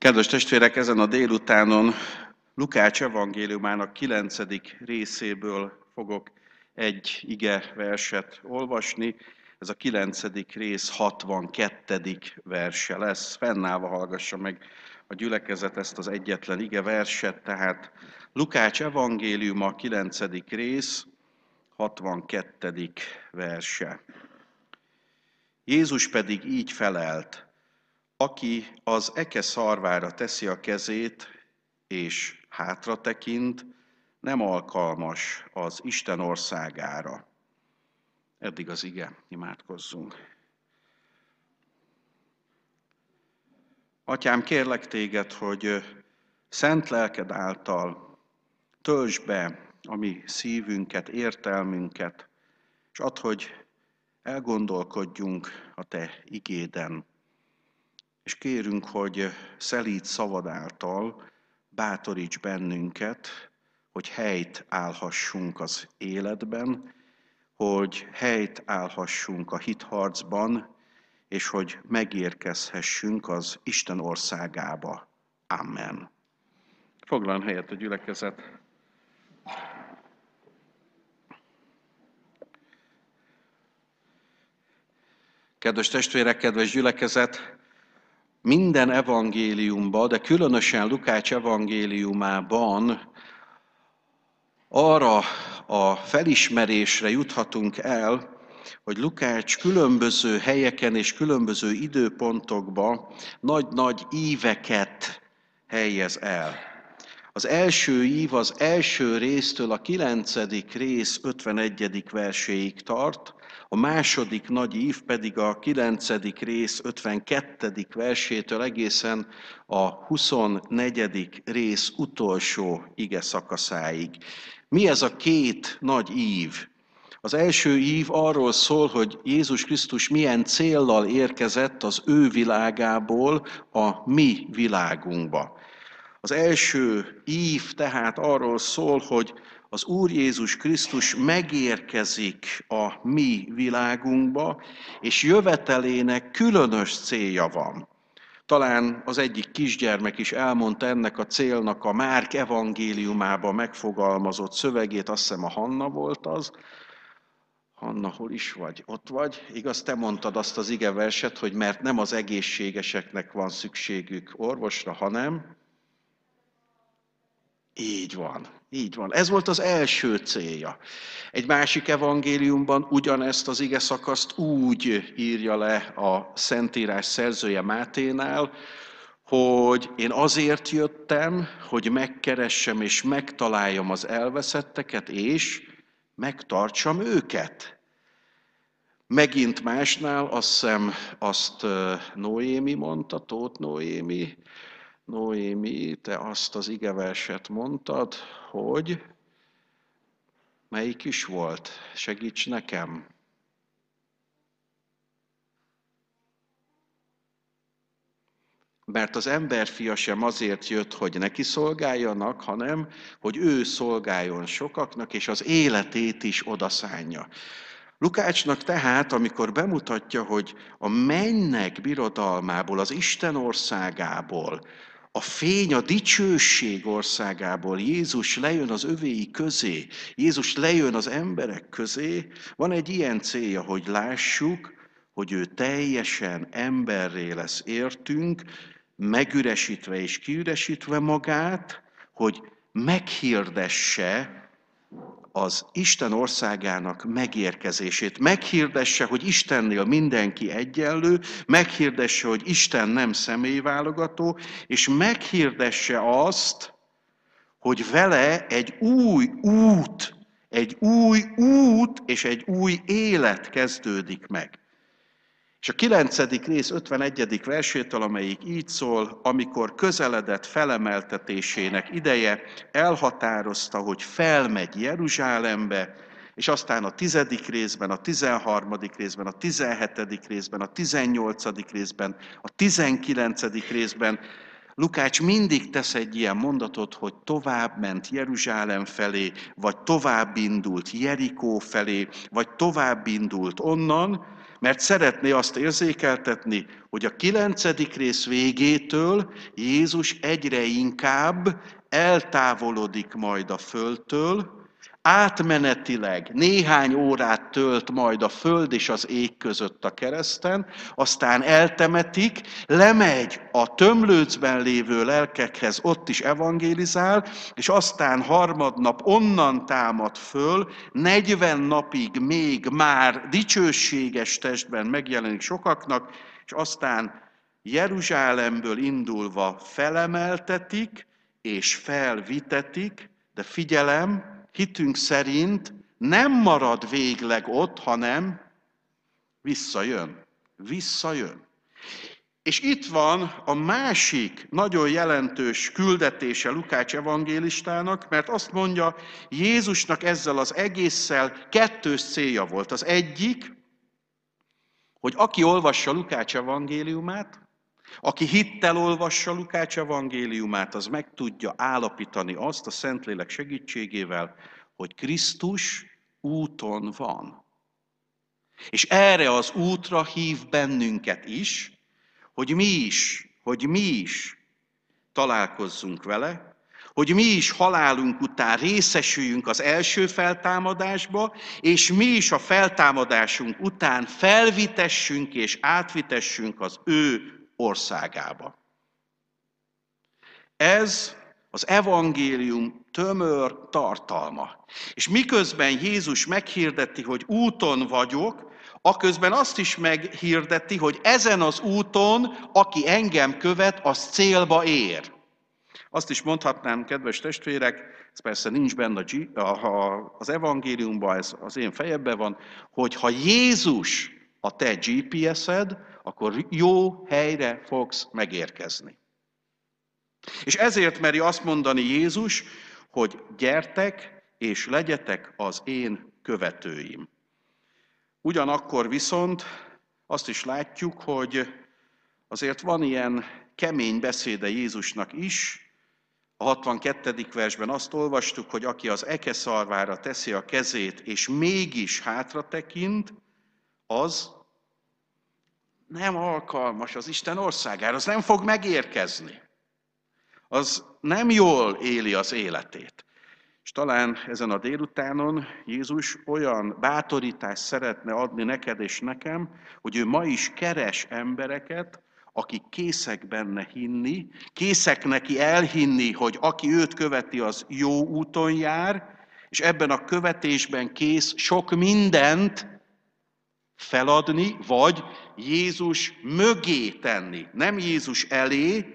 Kedves testvérek, ezen a délutánon Lukács evangéliumának 9. részéből fogok egy ige verset olvasni. Ez a 9. rész 62. verse lesz. Fennállva hallgassa meg a gyülekezet ezt az egyetlen ige verset, tehát Lukács evangéliuma 9. rész 62. verse. Jézus pedig így felelt, aki az eke szarvára teszi a kezét, és hátra tekint, nem alkalmas az Isten országára. Eddig az ige, imádkozzunk. Atyám, kérlek téged, hogy szent lelked által töltsd be a mi szívünket, értelmünket, és add, hogy elgondolkodjunk a te igéden, és kérünk, hogy szelíd szavad által bátoríts bennünket, hogy helyt állhassunk az életben, hogy helyt állhassunk a hitharcban, és hogy megérkezhessünk az Isten országába. Amen. Foglaljon helyet a gyülekezet. Kedves testvérek, kedves gyülekezet, minden evangéliumban, de különösen Lukács evangéliumában arra a felismerésre juthatunk el, hogy Lukács különböző helyeken és különböző időpontokban nagy-nagy íveket helyez el. Az első ív az első résztől a kilencedik rész 51. verséig tart, a második nagy ív pedig a 9. rész 52. versétől egészen a 24. rész utolsó ige szakaszáig. Mi ez a két nagy ív? Az első ív arról szól, hogy Jézus Krisztus milyen céllal érkezett az ő világából a mi világunkba. Az első ív tehát arról szól, hogy az Úr Jézus Krisztus megérkezik a mi világunkba, és jövetelének különös célja van. Talán az egyik kisgyermek is elmondta ennek a célnak a Márk evangéliumában megfogalmazott szövegét, azt hiszem a Hanna volt az. Hanna, hol is vagy? Ott vagy? Igaz, te mondtad azt az igeverset, hogy mert nem az egészségeseknek van szükségük orvosra, hanem így van, így van. Ez volt az első célja. Egy másik evangéliumban ugyanezt az ige szakaszt úgy írja le a Szentírás szerzője Máténál, hogy én azért jöttem, hogy megkeressem és megtaláljam az elveszetteket, és megtartsam őket. Megint másnál azt hiszem, azt Noémi mondta, Tóth Noémi, Noémi, te azt az igeverset mondtad, hogy melyik is volt? Segíts nekem! Mert az emberfia sem azért jött, hogy neki szolgáljanak, hanem hogy ő szolgáljon sokaknak, és az életét is odaszánja. Lukácsnak tehát, amikor bemutatja, hogy a mennek birodalmából, az Isten országából a fény a dicsőség országából, Jézus lejön az övéi közé, Jézus lejön az emberek közé, van egy ilyen célja, hogy lássuk, hogy ő teljesen emberré lesz értünk, megüresítve és kiüresítve magát, hogy meghirdesse az Isten országának megérkezését. Meghirdesse, hogy Istennél mindenki egyenlő, meghirdesse, hogy Isten nem személyválogató, és meghirdesse azt, hogy vele egy új út, egy új út és egy új élet kezdődik meg. És a 9. rész 51. versétől, amelyik így szól, amikor közeledett felemeltetésének ideje, elhatározta, hogy felmegy Jeruzsálembe, és aztán a tizedik részben, a tizenharmadik részben, a tizenhetedik részben, a tizennyolcadik részben, a tizenkilencedik részben Lukács mindig tesz egy ilyen mondatot, hogy tovább ment Jeruzsálem felé, vagy tovább indult Jerikó felé, vagy tovább indult onnan, mert szeretné azt érzékeltetni, hogy a kilencedik rész végétől Jézus egyre inkább eltávolodik majd a földtől, átmenetileg néhány órát tölt majd a föld és az ég között a kereszten, aztán eltemetik, lemegy a tömlőcben lévő lelkekhez, ott is evangélizál, és aztán harmadnap onnan támad föl, 40 napig még már dicsőséges testben megjelenik sokaknak, és aztán Jeruzsálemből indulva felemeltetik, és felvitetik, de figyelem, hitünk szerint nem marad végleg ott, hanem visszajön. Visszajön. És itt van a másik nagyon jelentős küldetése Lukács evangélistának, mert azt mondja, Jézusnak ezzel az egésszel kettős célja volt. Az egyik, hogy aki olvassa Lukács evangéliumát, aki hittel olvassa Lukács evangéliumát, az meg tudja állapítani azt a Szentlélek segítségével, hogy Krisztus úton van. És erre az útra hív bennünket is, hogy mi is, hogy mi is találkozzunk vele, hogy mi is halálunk után részesüljünk az első feltámadásba, és mi is a feltámadásunk után felvitessünk és átvitessünk az ő országába. Ez az evangélium tömör tartalma. És miközben Jézus meghirdeti, hogy úton vagyok, aközben azt is meghirdeti, hogy ezen az úton, aki engem követ, az célba ér. Azt is mondhatnám, kedves testvérek, ez persze nincs benne az evangéliumban, ez az én fejemben van, hogy ha Jézus a te GPS-ed, akkor jó helyre fogsz megérkezni. És ezért meri azt mondani Jézus, hogy gyertek és legyetek az én követőim. Ugyanakkor viszont azt is látjuk, hogy azért van ilyen kemény beszéde Jézusnak is. A 62. versben azt olvastuk, hogy aki az eke szarvára teszi a kezét, és mégis hátra tekint, az nem alkalmas az Isten országára, az nem fog megérkezni. Az nem jól éli az életét. És talán ezen a délutánon Jézus olyan bátorítást szeretne adni neked és nekem, hogy ő ma is keres embereket, akik készek benne hinni, készek neki elhinni, hogy aki őt követi, az jó úton jár, és ebben a követésben kész sok mindent feladni, vagy Jézus mögé tenni. Nem Jézus elé,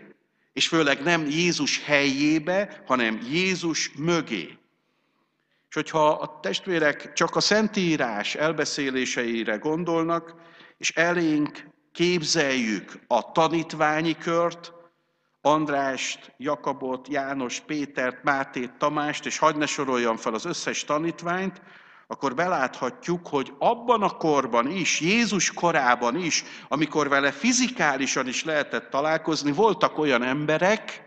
és főleg nem Jézus helyébe, hanem Jézus mögé. És hogyha a testvérek csak a Szentírás elbeszéléseire gondolnak, és elénk képzeljük a tanítványi kört, Andrást, Jakabot, János, Pétert, Mátét, Tamást, és hagyd ne soroljam fel az összes tanítványt, akkor beláthatjuk, hogy abban a korban is, Jézus korában is, amikor vele fizikálisan is lehetett találkozni, voltak olyan emberek,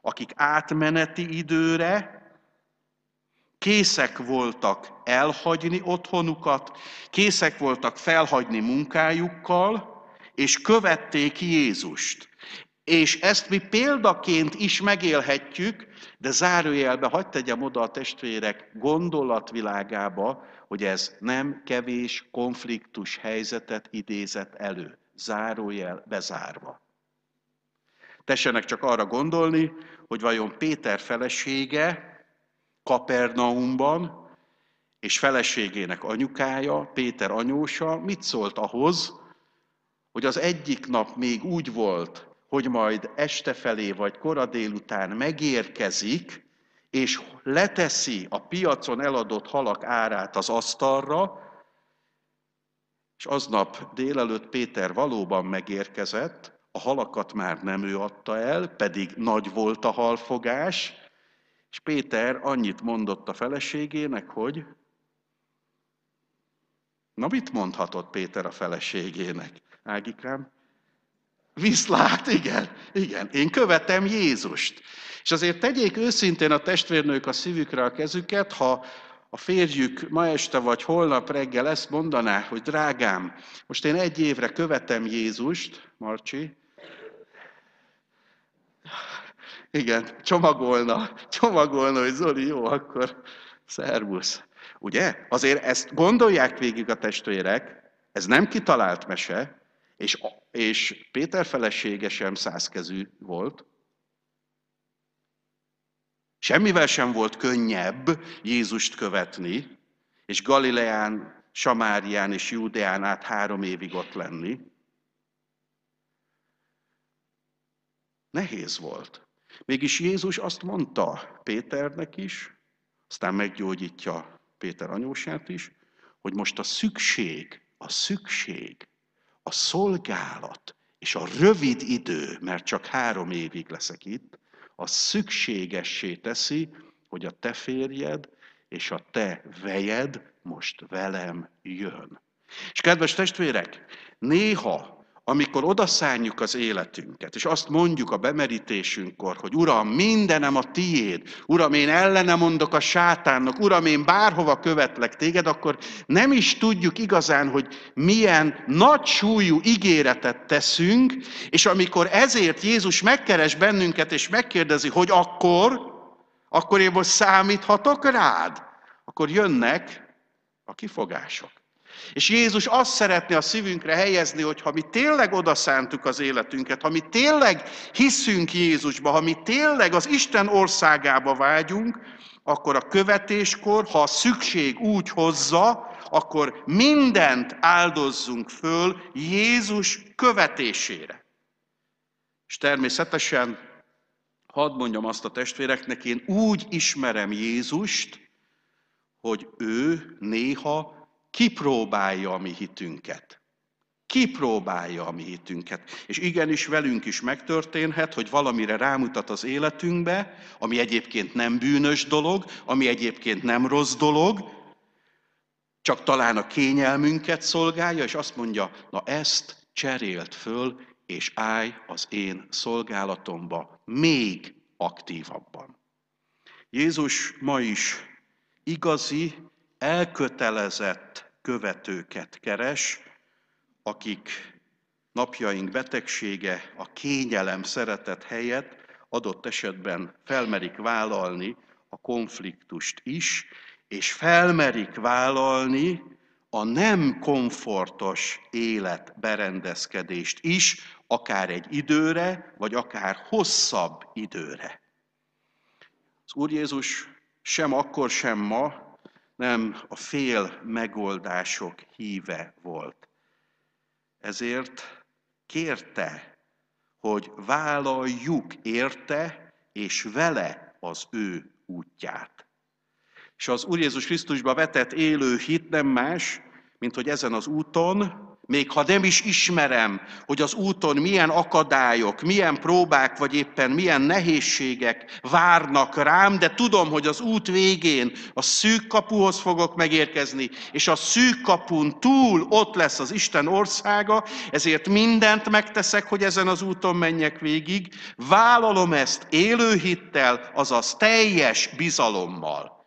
akik átmeneti időre készek voltak elhagyni otthonukat, készek voltak felhagyni munkájukkal, és követték Jézust. És ezt mi példaként is megélhetjük, de zárójelbe hagyd tegyem oda a testvérek gondolatvilágába, hogy ez nem kevés konfliktus helyzetet idézett elő. Zárójel bezárva. Tessenek csak arra gondolni, hogy vajon Péter felesége Kapernaumban, és feleségének anyukája, Péter anyósa mit szólt ahhoz, hogy az egyik nap még úgy volt, hogy majd este felé vagy kora délután megérkezik, és leteszi a piacon eladott halak árát az asztalra, és aznap délelőtt Péter valóban megérkezett, a halakat már nem ő adta el, pedig nagy volt a halfogás, és Péter annyit mondott a feleségének, hogy Na mit mondhatott Péter a feleségének? Ágikám? Viszlát, igen, igen, én követem Jézust. És azért tegyék őszintén a testvérnők a szívükre a kezüket, ha a férjük ma este vagy holnap reggel ezt mondaná, hogy drágám, most én egy évre követem Jézust, Marcsi, igen, csomagolna, csomagolna, hogy Zoli, jó, akkor szervusz. Ugye? Azért ezt gondolják végig a testvérek, ez nem kitalált mese, és, és Péter felesége sem százkezű volt. Semmivel sem volt könnyebb Jézust követni, és Galileán, Samárián és Júdeán át három évig ott lenni. Nehéz volt. Mégis Jézus azt mondta Péternek is, aztán meggyógyítja Péter anyósát is, hogy most a szükség, a szükség, a szolgálat és a rövid idő, mert csak három évig leszek itt, a szükségessé teszi, hogy a te férjed és a te vejed most velem jön. És kedves testvérek, néha amikor odaszálljuk az életünket, és azt mondjuk a bemerítésünkkor, hogy Uram, mindenem a tiéd, Uram, én ellene mondok a sátánnak, Uram, én bárhova követlek téged, akkor nem is tudjuk igazán, hogy milyen nagy súlyú ígéretet teszünk, és amikor ezért Jézus megkeres bennünket, és megkérdezi, hogy akkor, akkor én most számíthatok rád, akkor jönnek a kifogások. És Jézus azt szeretné a szívünkre helyezni, hogy ha mi tényleg odaszántuk az életünket, ha mi tényleg hiszünk Jézusba, ha mi tényleg az Isten országába vágyunk, akkor a követéskor, ha a szükség úgy hozza, akkor mindent áldozzunk föl Jézus követésére. És természetesen, hadd mondjam azt a testvéreknek, én úgy ismerem Jézust, hogy ő néha kipróbálja a mi hitünket. Kipróbálja a mi hitünket. És igenis velünk is megtörténhet, hogy valamire rámutat az életünkbe, ami egyébként nem bűnös dolog, ami egyébként nem rossz dolog, csak talán a kényelmünket szolgálja, és azt mondja, na ezt cserélt föl, és állj az én szolgálatomba még aktívabban. Jézus ma is igazi, elkötelezett követőket keres, akik napjaink betegsége, a kényelem szeretet helyett adott esetben felmerik vállalni a konfliktust is, és felmerik vállalni a nem komfortos élet berendezkedést is, akár egy időre, vagy akár hosszabb időre. Az Úr Jézus sem akkor, sem ma nem a fél megoldások híve volt. Ezért kérte, hogy vállaljuk érte és vele az ő útját. És az Úr Jézus Krisztusba vetett élő hit nem más, mint hogy ezen az úton még ha nem is ismerem, hogy az úton milyen akadályok, milyen próbák, vagy éppen milyen nehézségek várnak rám, de tudom, hogy az út végén a szűk kapuhoz fogok megérkezni, és a szűk kapun túl ott lesz az Isten országa, ezért mindent megteszek, hogy ezen az úton menjek végig. Vállalom ezt élő hittel, azaz teljes bizalommal.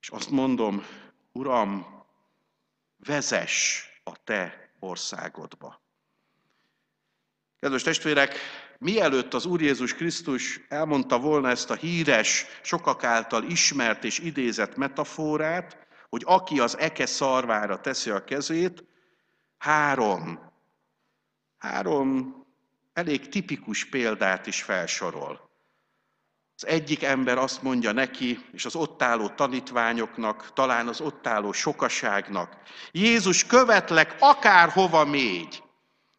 És azt mondom, Uram, vezess a te országodba. Kedves testvérek, mielőtt az Úr Jézus Krisztus elmondta volna ezt a híres, sokak által ismert és idézett metaforát, hogy aki az eke szarvára teszi a kezét, három, három elég tipikus példát is felsorol. Az egyik ember azt mondja neki, és az ott álló tanítványoknak, talán az ott álló sokaságnak, Jézus, követlek akárhova mégy.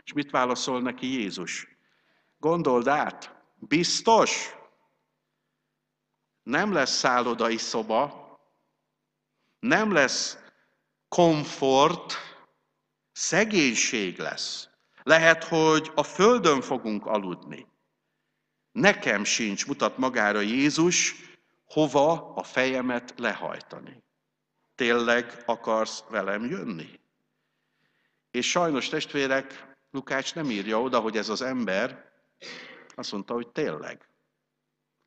És mit válaszol neki Jézus? Gondold át, biztos, nem lesz szállodai szoba, nem lesz komfort, szegénység lesz. Lehet, hogy a földön fogunk aludni. Nekem sincs, mutat magára Jézus, hova a fejemet lehajtani. Tényleg akarsz velem jönni? És sajnos testvérek, Lukács nem írja oda, hogy ez az ember azt mondta, hogy tényleg,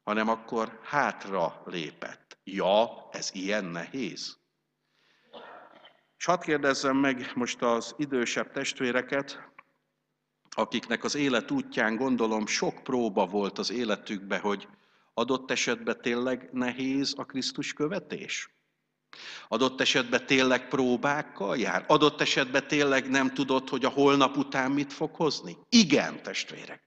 hanem akkor hátra lépett. Ja, ez ilyen nehéz. És hadd kérdezzem meg most az idősebb testvéreket, akiknek az élet útján gondolom sok próba volt az életükbe, hogy adott esetben tényleg nehéz a Krisztus követés? Adott esetben tényleg próbákkal jár? Adott esetben tényleg nem tudod, hogy a holnap után mit fog hozni? Igen, testvérek.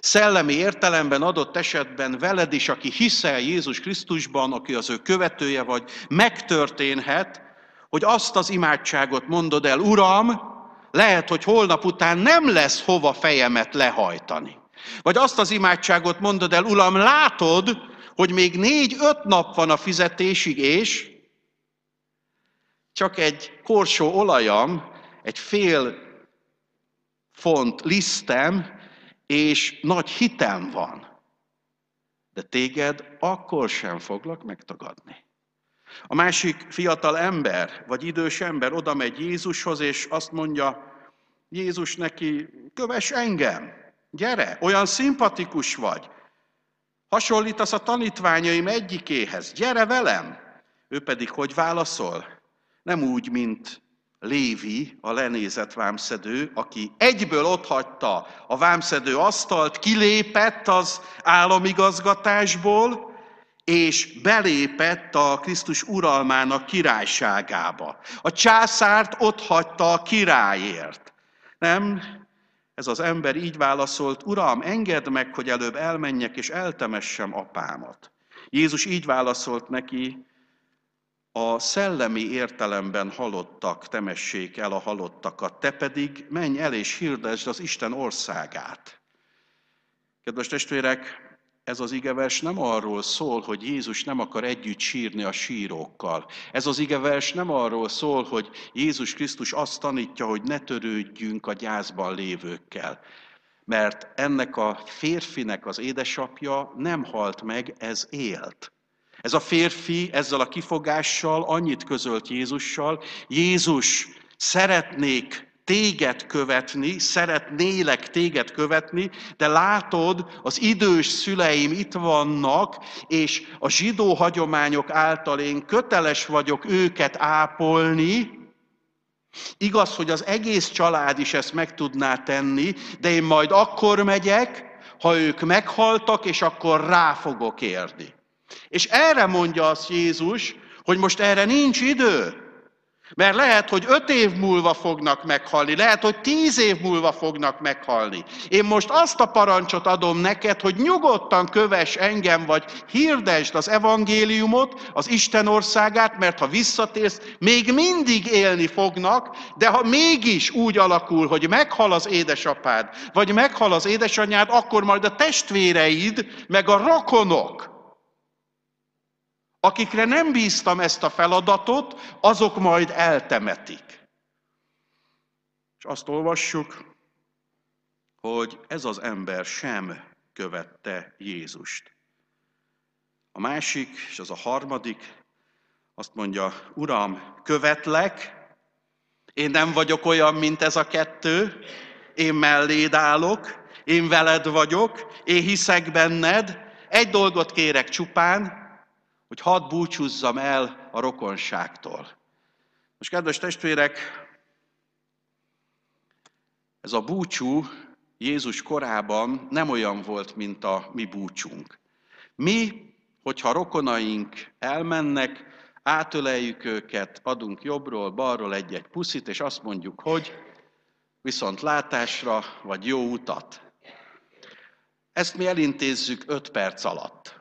Szellemi értelemben adott esetben veled is, aki hiszel Jézus Krisztusban, aki az ő követője vagy, megtörténhet, hogy azt az imádságot mondod el, Uram, lehet, hogy holnap után nem lesz hova fejemet lehajtani. Vagy azt az imádságot mondod el, Uram, látod, hogy még négy-öt nap van a fizetésig, és csak egy korsó olajam, egy fél font lisztem, és nagy hitem van. De téged akkor sem foglak megtagadni. A másik fiatal ember, vagy idős ember oda megy Jézushoz, és azt mondja Jézus neki, kövess engem, gyere, olyan szimpatikus vagy. Hasonlítasz a tanítványaim egyikéhez, gyere velem. Ő pedig hogy válaszol? Nem úgy, mint Lévi, a lenézett vámszedő, aki egyből otthagyta a vámszedő asztalt, kilépett az államigazgatásból, és belépett a Krisztus uralmának királyságába. A császárt ott hagyta a királyért. Nem, ez az ember így válaszolt, Uram, engedd meg, hogy előbb elmenjek és eltemessem apámat. Jézus így válaszolt neki, a szellemi értelemben halottak temessék el a halottakat, te pedig menj el és hirdesd az Isten országát. Kedves testvérek, ez az igevers nem arról szól, hogy Jézus nem akar együtt sírni a sírókkal. Ez az igevers nem arról szól, hogy Jézus Krisztus azt tanítja, hogy ne törődjünk a gyászban lévőkkel. Mert ennek a férfinek az édesapja nem halt meg, ez élt. Ez a férfi ezzel a kifogással annyit közölt Jézussal, Jézus, szeretnék téged követni, szeretnélek téged követni, de látod, az idős szüleim itt vannak, és a zsidó hagyományok által én köteles vagyok őket ápolni, Igaz, hogy az egész család is ezt meg tudná tenni, de én majd akkor megyek, ha ők meghaltak, és akkor rá fogok érni. És erre mondja azt Jézus, hogy most erre nincs idő. Mert lehet, hogy öt év múlva fognak meghalni, lehet, hogy tíz év múlva fognak meghalni. Én most azt a parancsot adom neked, hogy nyugodtan kövess engem, vagy hirdesd az evangéliumot, az Isten országát, mert ha visszatérsz, még mindig élni fognak, de ha mégis úgy alakul, hogy meghal az édesapád, vagy meghal az édesanyád, akkor majd a testvéreid, meg a rokonok, Akikre nem bíztam ezt a feladatot, azok majd eltemetik. És azt olvassuk, hogy ez az ember sem követte Jézust. A másik, és az a harmadik, azt mondja, Uram, követlek, én nem vagyok olyan, mint ez a kettő, én melléd állok, én veled vagyok, én hiszek benned, egy dolgot kérek csupán, hogy hadd búcsúzzam el a rokonságtól. Most, kedves testvérek, ez a búcsú Jézus korában nem olyan volt, mint a mi búcsunk. Mi, hogyha rokonaink elmennek, átöleljük őket, adunk jobbról, balról egy-egy puszit, és azt mondjuk, hogy viszont látásra, vagy jó utat. Ezt mi elintézzük öt perc alatt.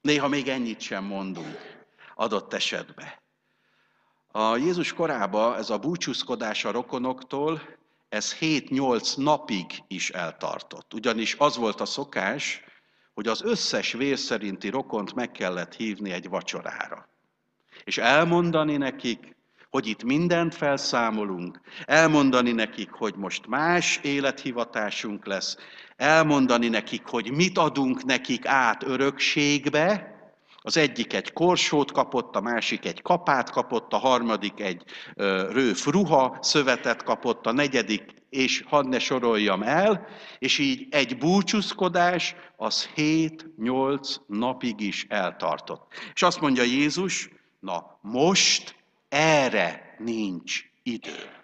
Néha még ennyit sem mondunk adott esetben. A Jézus korába ez a búcsúzkodás a rokonoktól, ez 7-8 napig is eltartott. Ugyanis az volt a szokás, hogy az összes vér szerinti rokont meg kellett hívni egy vacsorára. És elmondani nekik, hogy itt mindent felszámolunk, elmondani nekik, hogy most más élethivatásunk lesz, elmondani nekik, hogy mit adunk nekik át örökségbe, az egyik egy korsót kapott, a másik egy kapát kapott, a harmadik egy rőf ruha szövetet kapott, a negyedik és hadd ne soroljam el, és így egy búcsúzkodás az 7-8 napig is eltartott. És azt mondja Jézus, na most erre nincs idő.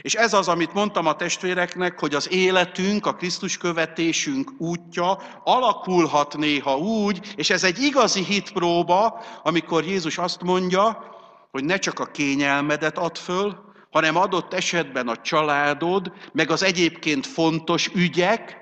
És ez az, amit mondtam a testvéreknek, hogy az életünk, a Krisztus követésünk útja alakulhat néha úgy, és ez egy igazi hitpróba, amikor Jézus azt mondja, hogy ne csak a kényelmedet ad föl, hanem adott esetben a családod, meg az egyébként fontos ügyek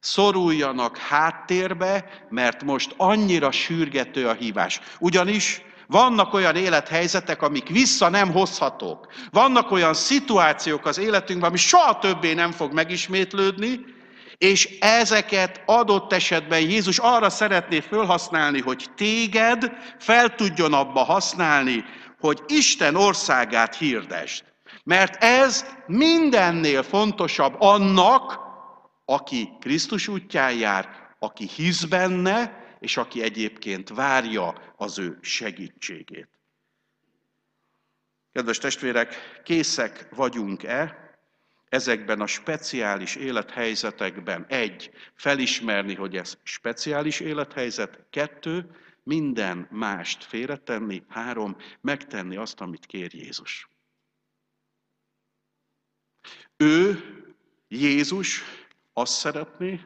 szoruljanak háttérbe, mert most annyira sürgető a hívás. Ugyanis vannak olyan élethelyzetek, amik vissza nem hozhatók. Vannak olyan szituációk az életünkben, ami soha többé nem fog megismétlődni, és ezeket adott esetben Jézus arra szeretné felhasználni, hogy téged fel tudjon abba használni, hogy Isten országát hirdesd. Mert ez mindennél fontosabb annak, aki Krisztus útján jár, aki hisz benne, és aki egyébként várja az ő segítségét. Kedves testvérek, készek vagyunk-e ezekben a speciális élethelyzetekben egy, felismerni, hogy ez speciális élethelyzet, kettő, minden mást félretenni, három, megtenni azt, amit kér Jézus. Ő, Jézus azt szeretné,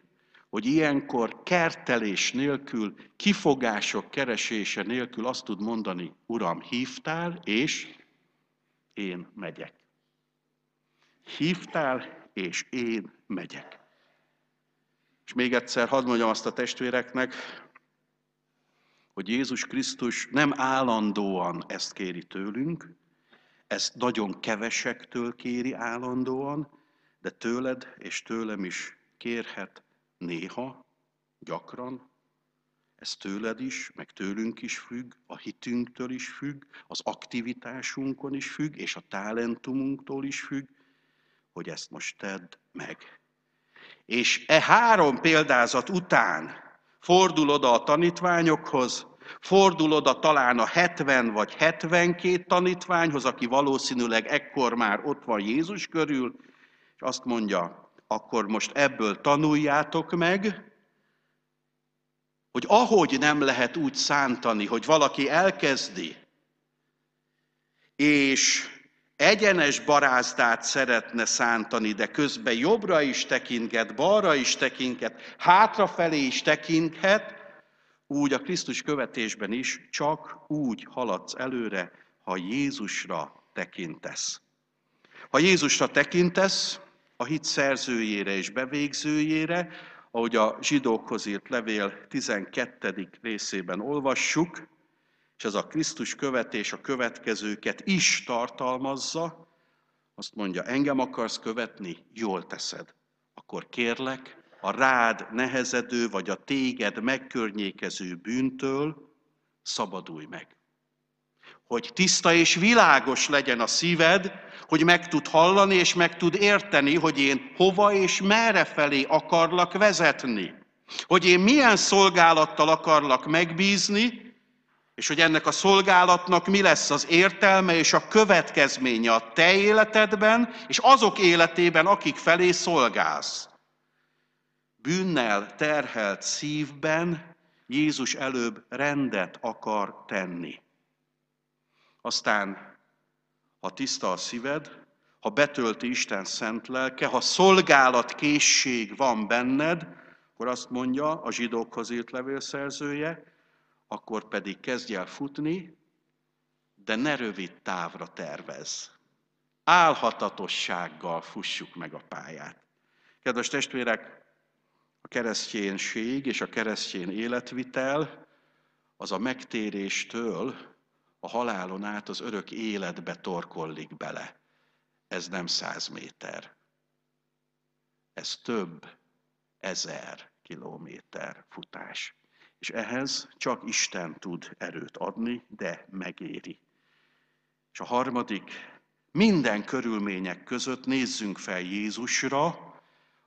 hogy ilyenkor kertelés nélkül, kifogások keresése nélkül azt tud mondani, Uram, hívtál, és én megyek. Hívtál, és én megyek. És még egyszer hadd mondjam azt a testvéreknek, hogy Jézus Krisztus nem állandóan ezt kéri tőlünk, ezt nagyon kevesektől kéri állandóan, de tőled és tőlem is kérhet néha, gyakran, ez tőled is, meg tőlünk is függ, a hitünktől is függ, az aktivitásunkon is függ, és a talentumunktól is függ, hogy ezt most tedd meg. És e három példázat után fordul oda a tanítványokhoz, fordul oda talán a 70 vagy 72 tanítványhoz, aki valószínűleg ekkor már ott van Jézus körül, és azt mondja, akkor most ebből tanuljátok meg, hogy ahogy nem lehet úgy szántani, hogy valaki elkezdi, és egyenes barázdát szeretne szántani, de közben jobbra is tekintget, balra is tekintget, hátrafelé is tekinthet, úgy a Krisztus követésben is csak úgy haladsz előre, ha Jézusra tekintesz. Ha Jézusra tekintesz, a hit szerzőjére és bevégzőjére, ahogy a zsidókhoz írt levél 12. részében olvassuk, és ez a Krisztus követés a következőket is tartalmazza, azt mondja, engem akarsz követni, jól teszed. Akkor kérlek, a rád nehezedő vagy a téged megkörnyékező bűntől szabadulj meg hogy tiszta és világos legyen a szíved, hogy meg tud hallani és meg tud érteni, hogy én hova és merre felé akarlak vezetni. Hogy én milyen szolgálattal akarlak megbízni, és hogy ennek a szolgálatnak mi lesz az értelme és a következménye a te életedben, és azok életében, akik felé szolgálsz. Bűnnel terhelt szívben Jézus előbb rendet akar tenni. Aztán, ha tiszta a szíved, ha betölti Isten szent lelke, ha szolgálatkészség van benned, akkor azt mondja a zsidókhoz írt levélszerzője, akkor pedig kezdj el futni, de ne rövid távra tervez. Álhatatossággal fussuk meg a pályát. Kedves testvérek, a kereszténység és a keresztény életvitel az a megtéréstől a halálon át az örök életbe torkollik bele. Ez nem száz méter. Ez több ezer kilométer futás. És ehhez csak Isten tud erőt adni, de megéri. És a harmadik, minden körülmények között nézzünk fel Jézusra,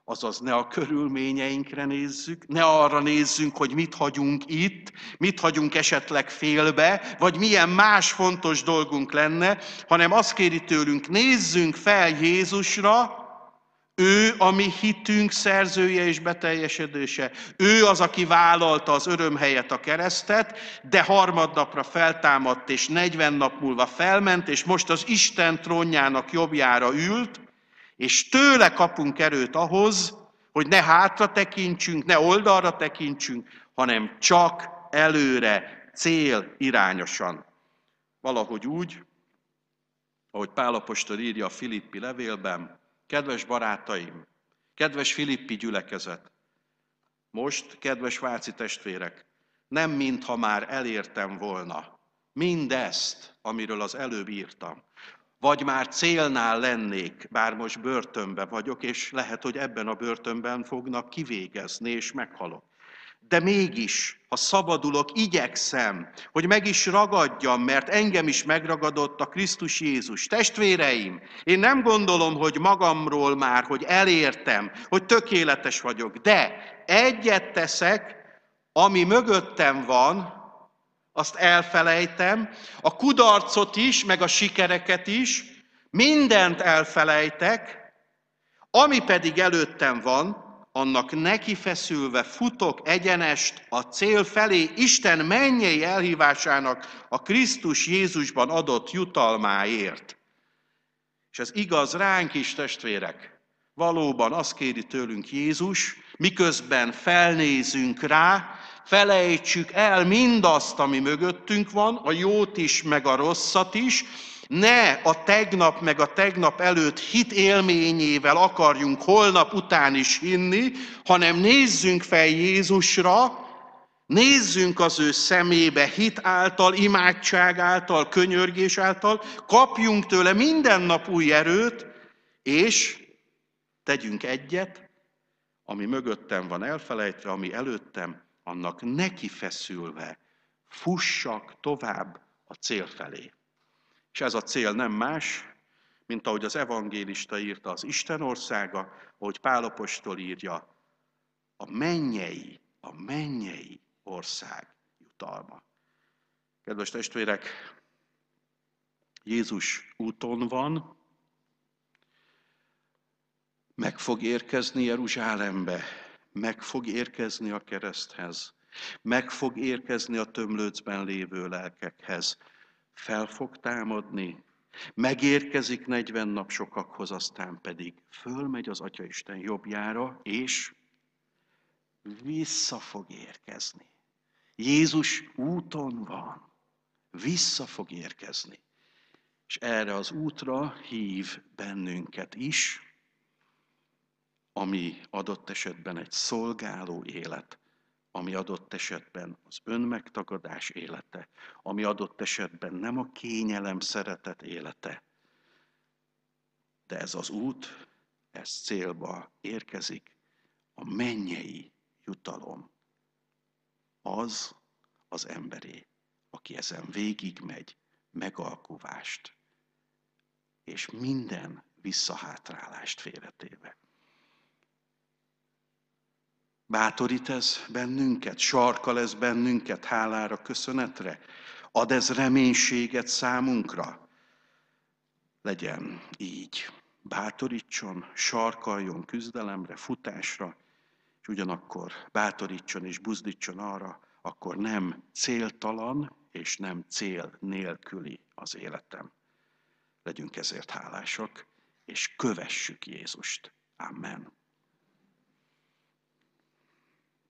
Azaz ne a körülményeinkre nézzük, ne arra nézzünk, hogy mit hagyunk itt, mit hagyunk esetleg félbe, vagy milyen más fontos dolgunk lenne, hanem azt kéri tőlünk, nézzünk fel Jézusra, Ő a mi hitünk szerzője és beteljesedése. Ő az, aki vállalta az öröm helyet a keresztet, de harmadnapra feltámadt, és 40 nap múlva felment, és most az Isten trónjának jobbjára ült, és tőle kapunk erőt ahhoz, hogy ne hátra tekintsünk, ne oldalra tekintsünk, hanem csak előre, cél irányosan. Valahogy úgy, ahogy Pálapostól írja a Filippi levélben, kedves barátaim, kedves Filippi gyülekezet, most, kedves Váci testvérek, nem mintha már elértem volna mindezt, amiről az előbb írtam. Vagy már célnál lennék, bár most börtönbe vagyok, és lehet, hogy ebben a börtönben fognak kivégezni, és meghalok. De mégis, ha szabadulok, igyekszem, hogy meg is ragadjam, mert engem is megragadott a Krisztus Jézus. Testvéreim, én nem gondolom, hogy magamról már, hogy elértem, hogy tökéletes vagyok, de egyet teszek, ami mögöttem van, azt elfelejtem, a kudarcot is, meg a sikereket is, mindent elfelejtek, ami pedig előttem van, annak neki feszülve futok egyenest a cél felé Isten mennyei elhívásának a Krisztus Jézusban adott jutalmáért. És ez igaz ránk is, testvérek. Valóban azt kéri tőlünk Jézus, miközben felnézünk rá, felejtsük el mindazt, ami mögöttünk van, a jót is, meg a rosszat is, ne a tegnap meg a tegnap előtt hit élményével akarjunk holnap után is hinni, hanem nézzünk fel Jézusra, nézzünk az ő szemébe hit által, imádság által, könyörgés által, kapjunk tőle minden nap új erőt, és tegyünk egyet, ami mögöttem van elfelejtve, ami előttem, annak neki feszülve fussak tovább a cél felé. És ez a cél nem más, mint ahogy az evangélista írta az Isten országa, ahogy Pálapostól írja, a mennyei, a mennyei ország jutalma. Kedves testvérek, Jézus úton van, meg fog érkezni Jeruzsálembe, meg fog érkezni a kereszthez, meg fog érkezni a tömlőcben lévő lelkekhez, fel fog támadni, megérkezik 40 nap sokakhoz, aztán pedig fölmegy az Atya Isten jobbjára, és vissza fog érkezni. Jézus úton van, vissza fog érkezni. És erre az útra hív bennünket is, ami adott esetben egy szolgáló élet, ami adott esetben az önmegtagadás élete, ami adott esetben nem a kényelem szeretet élete. De ez az út, ez célba érkezik, a mennyei jutalom. Az az emberé, aki ezen végigmegy, megalkuvást, és minden visszahátrálást félretéve. Bátorít ez bennünket, sarkal ez bennünket hálára, köszönetre? Ad ez reménységet számunkra? Legyen így. Bátorítson, sarkaljon küzdelemre, futásra, és ugyanakkor bátorítson és buzdítson arra, akkor nem céltalan és nem cél nélküli az életem. Legyünk ezért hálásak, és kövessük Jézust. Amen.